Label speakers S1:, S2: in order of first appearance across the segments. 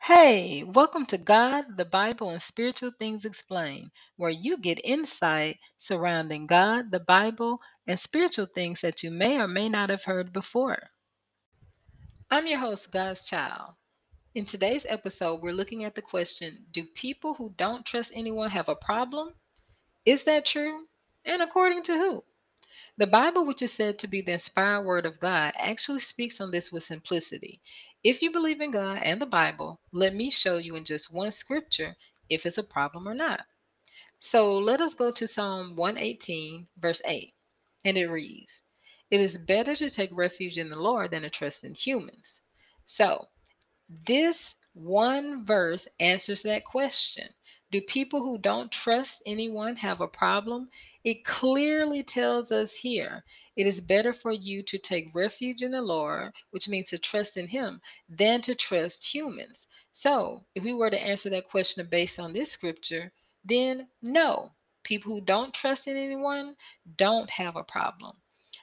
S1: Hey, welcome to God, the Bible, and Spiritual Things Explained, where you get insight surrounding God, the Bible, and spiritual things that you may or may not have heard before. I'm your host, God's Child. In today's episode, we're looking at the question Do people who don't trust anyone have a problem? Is that true? And according to who? The Bible, which is said to be the inspired word of God, actually speaks on this with simplicity. If you believe in God and the Bible, let me show you in just one scripture if it's a problem or not. So let us go to Psalm 118, verse 8, and it reads It is better to take refuge in the Lord than to trust in humans. So this one verse answers that question. Do people who don't trust anyone have a problem? It clearly tells us here it is better for you to take refuge in the Lord, which means to trust in Him, than to trust humans. So, if we were to answer that question based on this scripture, then no, people who don't trust in anyone don't have a problem.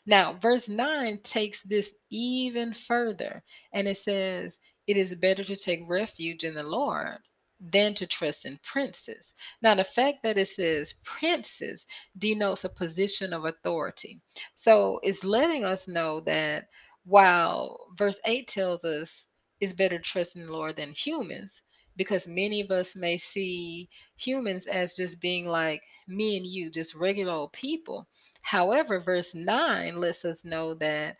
S1: Now, verse 9 takes this even further, and it says, It is better to take refuge in the Lord than to trust in princes. Now, the fact that it says princes denotes a position of authority. So it's letting us know that while verse 8 tells us it's better to trust in the Lord than humans, because many of us may see humans as just being like me and you, just regular old people. However, verse 9 lets us know that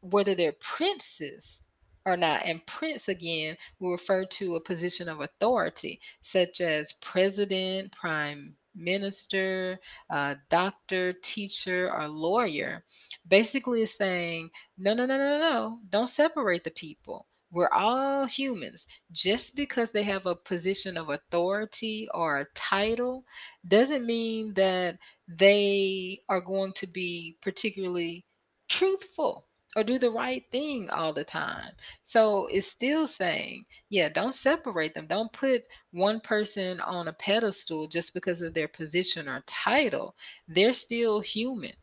S1: whether they're princes or not. And prince, again, will refer to a position of authority, such as president, prime minister, uh, doctor, teacher, or lawyer. Basically, it's saying, no, no, no, no, no, don't separate the people. We're all humans. Just because they have a position of authority or a title doesn't mean that they are going to be particularly truthful or do the right thing all the time. So it's still saying, yeah, don't separate them. Don't put one person on a pedestal just because of their position or title. They're still human.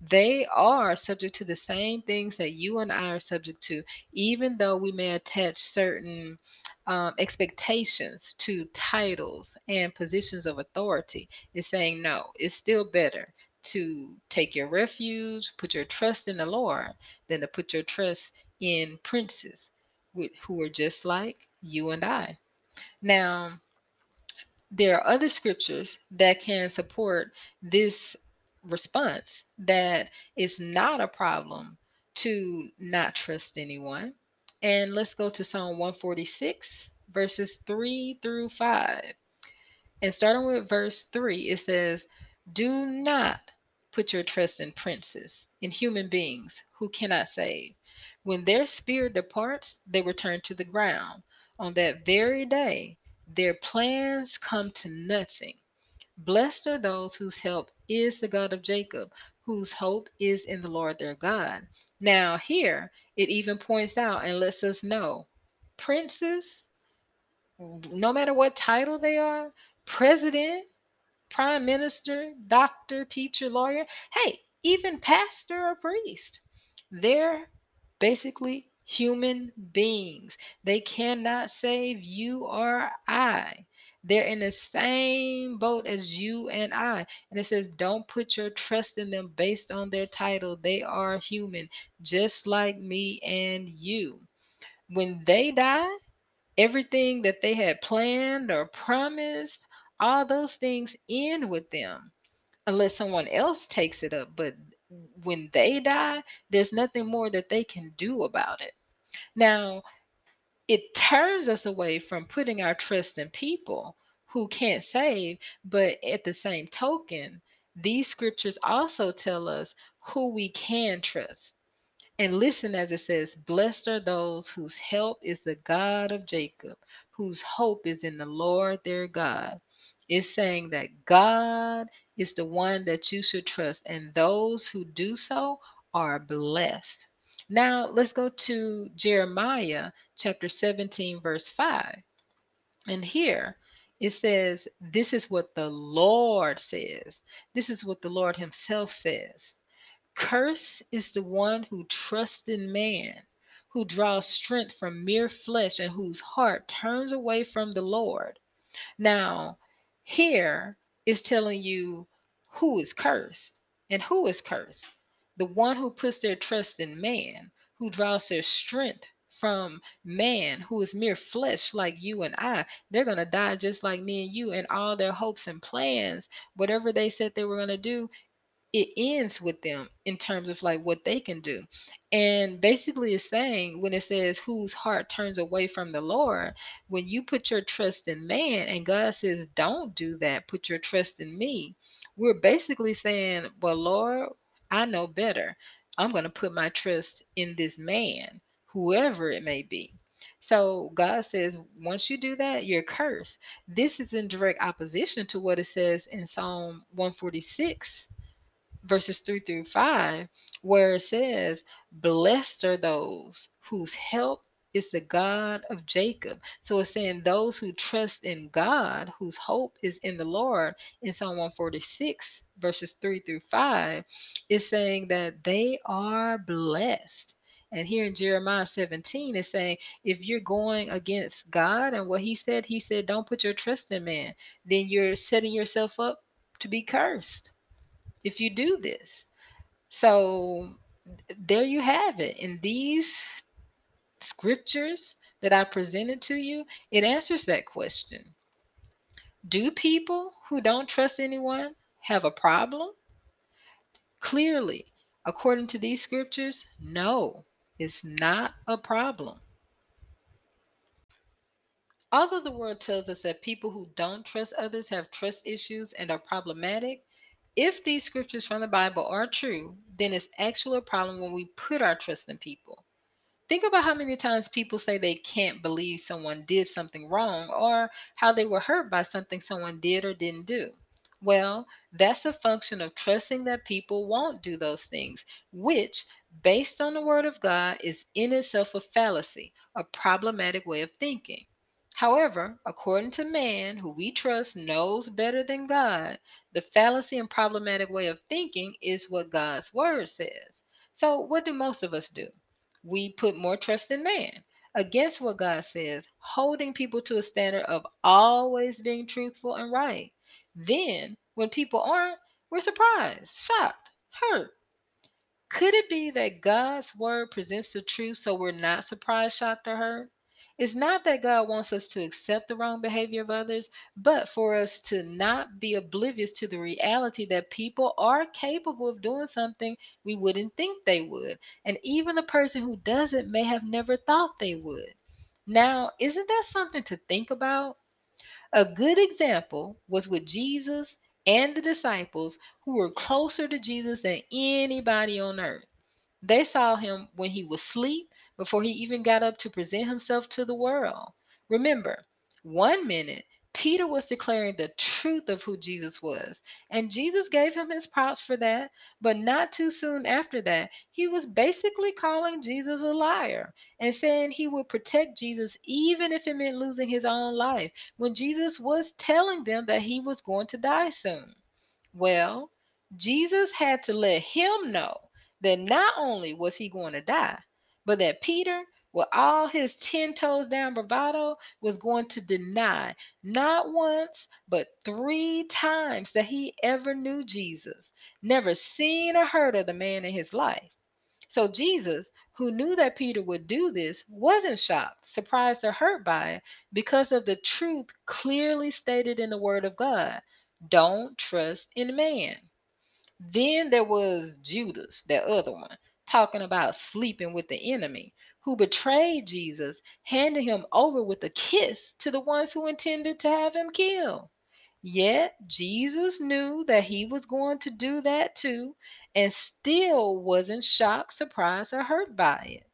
S1: They are subject to the same things that you and I are subject to, even though we may attach certain um, expectations to titles and positions of authority. It's saying, no, it's still better to take your refuge, put your trust in the Lord, than to put your trust in princes who are just like you and I. Now, there are other scriptures that can support this response that it's not a problem to not trust anyone. And let's go to Psalm 146, verses 3 through 5. And starting with verse 3, it says, Do not put your trust in princes, in human beings who cannot save. When their spirit departs, they return to the ground. On that very day, their plans come to nothing. Blessed are those whose help is the God of Jacob, whose hope is in the Lord their God. Now, here it even points out and lets us know princes, no matter what title they are, president, prime minister, doctor, teacher, lawyer, hey, even pastor or priest. They're basically human beings. They cannot save you or I. They're in the same boat as you and I. And it says, don't put your trust in them based on their title. They are human, just like me and you. When they die, everything that they had planned or promised all those things end with them unless someone else takes it up. But when they die, there's nothing more that they can do about it. Now, it turns us away from putting our trust in people who can't save, but at the same token, these scriptures also tell us who we can trust. And listen as it says, Blessed are those whose help is the God of Jacob, whose hope is in the Lord their God. It's saying that God is the one that you should trust, and those who do so are blessed. Now, let's go to Jeremiah chapter 17, verse 5. And here it says, This is what the Lord says. This is what the Lord Himself says. Curse is the one who trusts in man, who draws strength from mere flesh, and whose heart turns away from the Lord. Now, here is telling you who is cursed and who is cursed. The one who puts their trust in man, who draws their strength from man, who is mere flesh like you and I. They're going to die just like me and you, and all their hopes and plans, whatever they said they were going to do, it ends with them in terms of like what they can do. And basically it's saying when it says whose heart turns away from the Lord, when you put your trust in man and God says don't do that, put your trust in me. We're basically saying, "Well, Lord, I know better. I'm going to put my trust in this man, whoever it may be." So God says, once you do that, you're cursed. This is in direct opposition to what it says in Psalm 146 verses 3 through 5, where it says, Blessed are those whose help is the God of Jacob. So it's saying those who trust in God, whose hope is in the Lord, in Psalm 146, verses 3 through 5, is saying that they are blessed. And here in Jeremiah 17, is saying if you're going against God and what He said, He said, don't put your trust in man, then you're setting yourself up to be cursed if you do this. So there you have it. In these scriptures that I presented to you, it answers that question. Do people who don't trust anyone have a problem? Clearly, according to these scriptures, no, it's not a problem. Although the world tells us that people who don't trust others have trust issues and are problematic, if these scriptures from the Bible are true, then it's actually a problem when we put our trust in people. Think about how many times people say they can't believe someone did something wrong or how they were hurt by something someone did or didn't do. Well, that's a function of trusting that people won't do those things, which, based on the Word of God, is in itself a fallacy, a problematic way of thinking. However, according to man, who we trust knows better than God, the fallacy and problematic way of thinking is what God's word says. So, what do most of us do? We put more trust in man against what God says, holding people to a standard of always being truthful and right. Then, when people aren't, we're surprised, shocked, hurt. Could it be that God's word presents the truth so we're not surprised, shocked, or hurt? It's not that God wants us to accept the wrong behavior of others, but for us to not be oblivious to the reality that people are capable of doing something we wouldn't think they would. And even a person who does it may have never thought they would. Now, isn't that something to think about? A good example was with Jesus and the disciples who were closer to Jesus than anybody on earth. They saw him when he was asleep before he even got up to present himself to the world. Remember, one minute Peter was declaring the truth of who Jesus was, and Jesus gave him his props for that. But not too soon after that, he was basically calling Jesus a liar and saying he would protect Jesus even if it meant losing his own life, when Jesus was telling them that he was going to die soon. Well, Jesus had to let him know that not only was he going to die, but that Peter, with all his 10 toes down bravado, was going to deny not once, but three times that he ever knew Jesus, never seen or heard of the man in his life. So Jesus, who knew that Peter would do this, wasn't shocked, surprised, or hurt by it because of the truth clearly stated in the Word of God. Don't trust in man. Then there was Judas, that other one, talking about sleeping with the enemy, who betrayed Jesus, handing him over with a kiss to the ones who intended to have him killed. Yet Jesus knew that he was going to do that too, and still wasn't shocked, surprised, or hurt by it.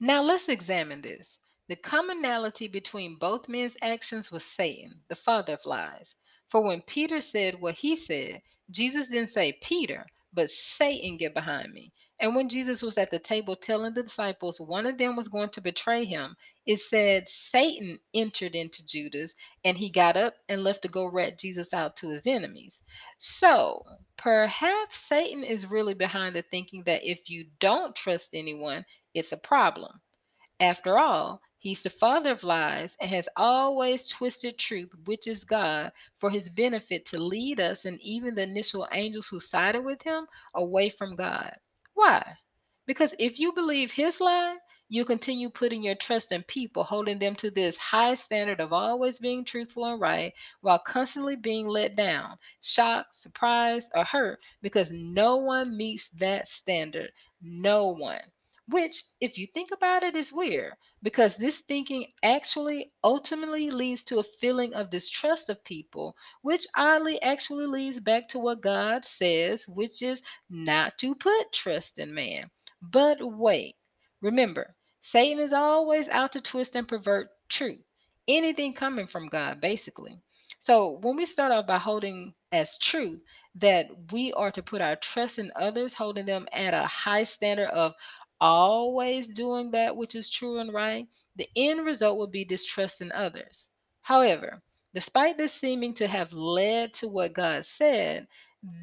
S1: Now let's examine this. The commonality between both men's actions was Satan, the father of lies. For when Peter said what he said, Jesus didn't say Peter, but Satan get behind me. And when Jesus was at the table telling the disciples one of them was going to betray him, it said Satan entered into Judas and he got up and left to go rat Jesus out to his enemies. So perhaps Satan is really behind the thinking that if you don't trust anyone, it's a problem. After all, he's the father of lies and has always twisted truth, which is God, for his benefit to lead us and even the initial angels who sided with him away from God. Why? Because if you believe his lie, you continue putting your trust in people, holding them to this high standard of always being truthful and right, while constantly being let down, shocked, surprised, or hurt because no one meets that standard. No one. Which, if you think about it, is weird because this thinking actually ultimately leads to a feeling of distrust of people, which oddly actually leads back to what God says, which is not to put trust in man. But wait, remember, Satan is always out to twist and pervert truth, anything coming from God, basically. So when we start off by holding as truth that we are to put our trust in others, holding them at a high standard of always doing that which is true and right, the end result will be distrust in others. However, despite this seeming to have led to what God said,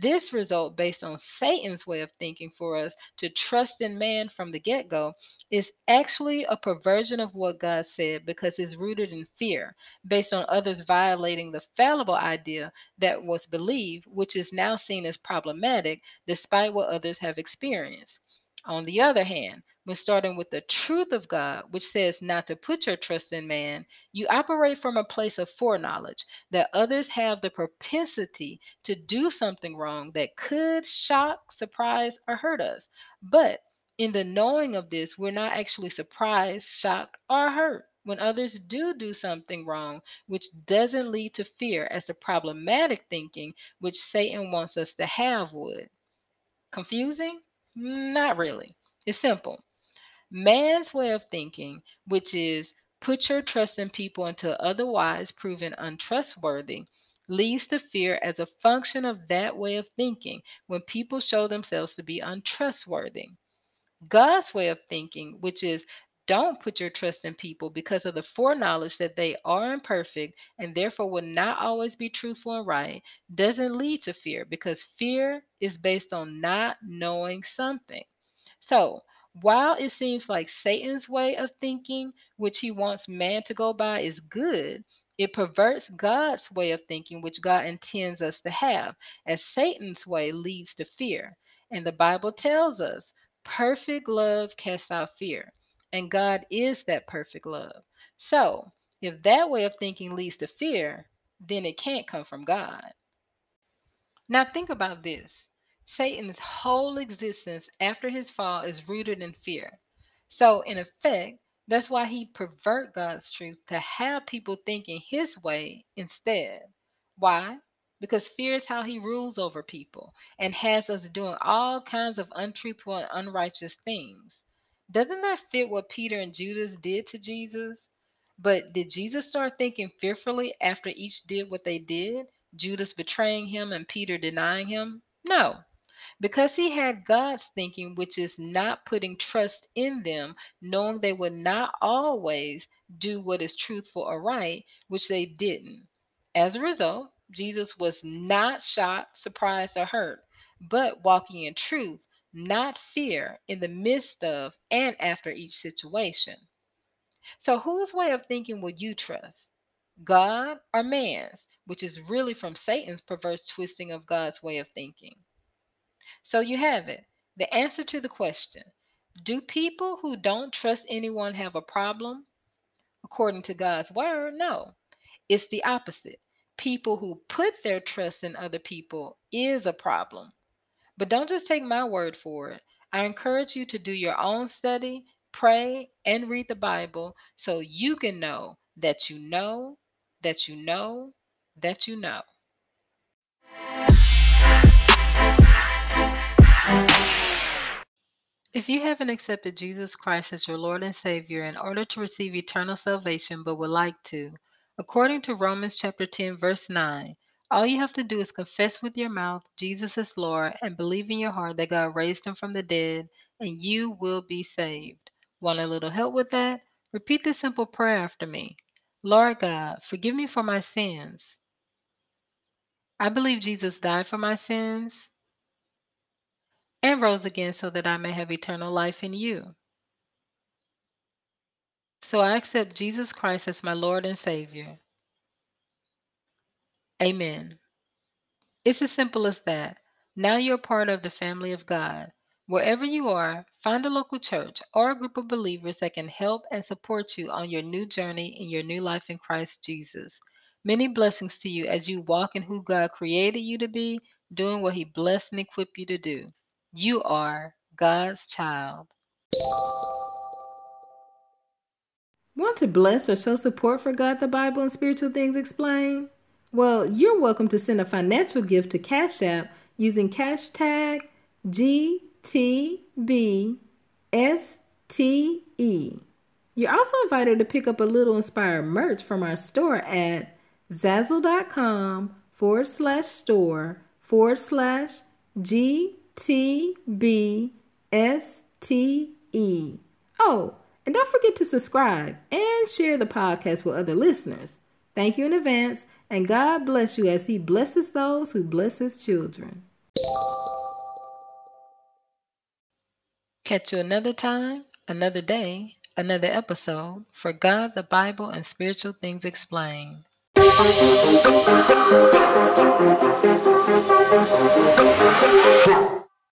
S1: this result, based on Satan's way of thinking for us to trust in man from the get go, is actually a perversion of what God said because it's rooted in fear, based on others violating the fallible idea that was believed, which is now seen as problematic despite what others have experienced. On the other hand, when starting with the truth of God, which says not to put your trust in man, you operate from a place of foreknowledge that others have the propensity to do something wrong that could shock, surprise, or hurt us. But in the knowing of this, we're not actually surprised, shocked, or hurt when others do do something wrong, which doesn't lead to fear as the problematic thinking which Satan wants us to have would. Confusing? Not really. It's simple. Man's way of thinking, which is put your trust in people until otherwise proven untrustworthy, leads to fear as a function of that way of thinking when people show themselves to be untrustworthy. God's way of thinking, which is don't put your trust in people because of the foreknowledge that they are imperfect and therefore will not always be truthful and right, doesn't lead to fear because fear is based on not knowing something. So, while it seems like Satan's way of thinking, which he wants man to go by, is good, it perverts God's way of thinking, which God intends us to have, as Satan's way leads to fear. And the Bible tells us perfect love casts out fear. And God is that perfect love. So, if that way of thinking leads to fear, then it can't come from God. Now, think about this Satan's whole existence after his fall is rooted in fear. So, in effect, that's why he pervert God's truth to have people thinking his way instead. Why? Because fear is how he rules over people and has us doing all kinds of untruthful and unrighteous things. Doesn't that fit what Peter and Judas did to Jesus? But did Jesus start thinking fearfully after each did what they did? Judas betraying him and Peter denying him? No. Because he had God's thinking, which is not putting trust in them, knowing they would not always do what is truthful or right, which they didn't. As a result, Jesus was not shocked, surprised, or hurt, but walking in truth, not fear, in the midst of and after each situation. So, whose way of thinking will you trust? God or man's, which is really from Satan's perverse twisting of God's way of thinking? So, you have it. The answer to the question Do people who don't trust anyone have a problem? According to God's word, no. It's the opposite. People who put their trust in other people is a problem. But don't just take my word for it. I encourage you to do your own study, pray, and read the Bible so you can know that you know, that you know, that you know. If you haven't accepted Jesus Christ as your Lord and Savior in order to receive eternal salvation but would like to, according to Romans chapter 10 verse 9, All you have to do is confess with your mouth Jesus is Lord and believe in your heart that God raised him from the dead, and you will be saved. Want a little help with that? Repeat this simple prayer after me Lord God, forgive me for my sins. I believe Jesus died for my sins and rose again so that I may have eternal life in you. So I accept Jesus Christ as my Lord and Savior. Amen. It's as simple as that. Now you're part of the family of God. Wherever you are, find a local church or a group of believers that can help and support you on your new journey in your new life in Christ Jesus. Many blessings to you as you walk in who God created you to be, doing what He blessed and equipped you to do. You are God's child.
S2: Want to bless or show support for God, the Bible, and spiritual things explained? Well, you're welcome to send a financial gift to Cash App using cash tag GTBSTE. You're also invited to pick up a little inspired merch from our store at zazzle.com forward slash store forward slash GTBSTE. Oh, and don't forget to subscribe and share the podcast with other listeners. Thank you in advance, and God bless you as He blesses those who bless His children.
S1: Catch you another time, another day, another episode for God, the Bible, and Spiritual Things Explained. Huh.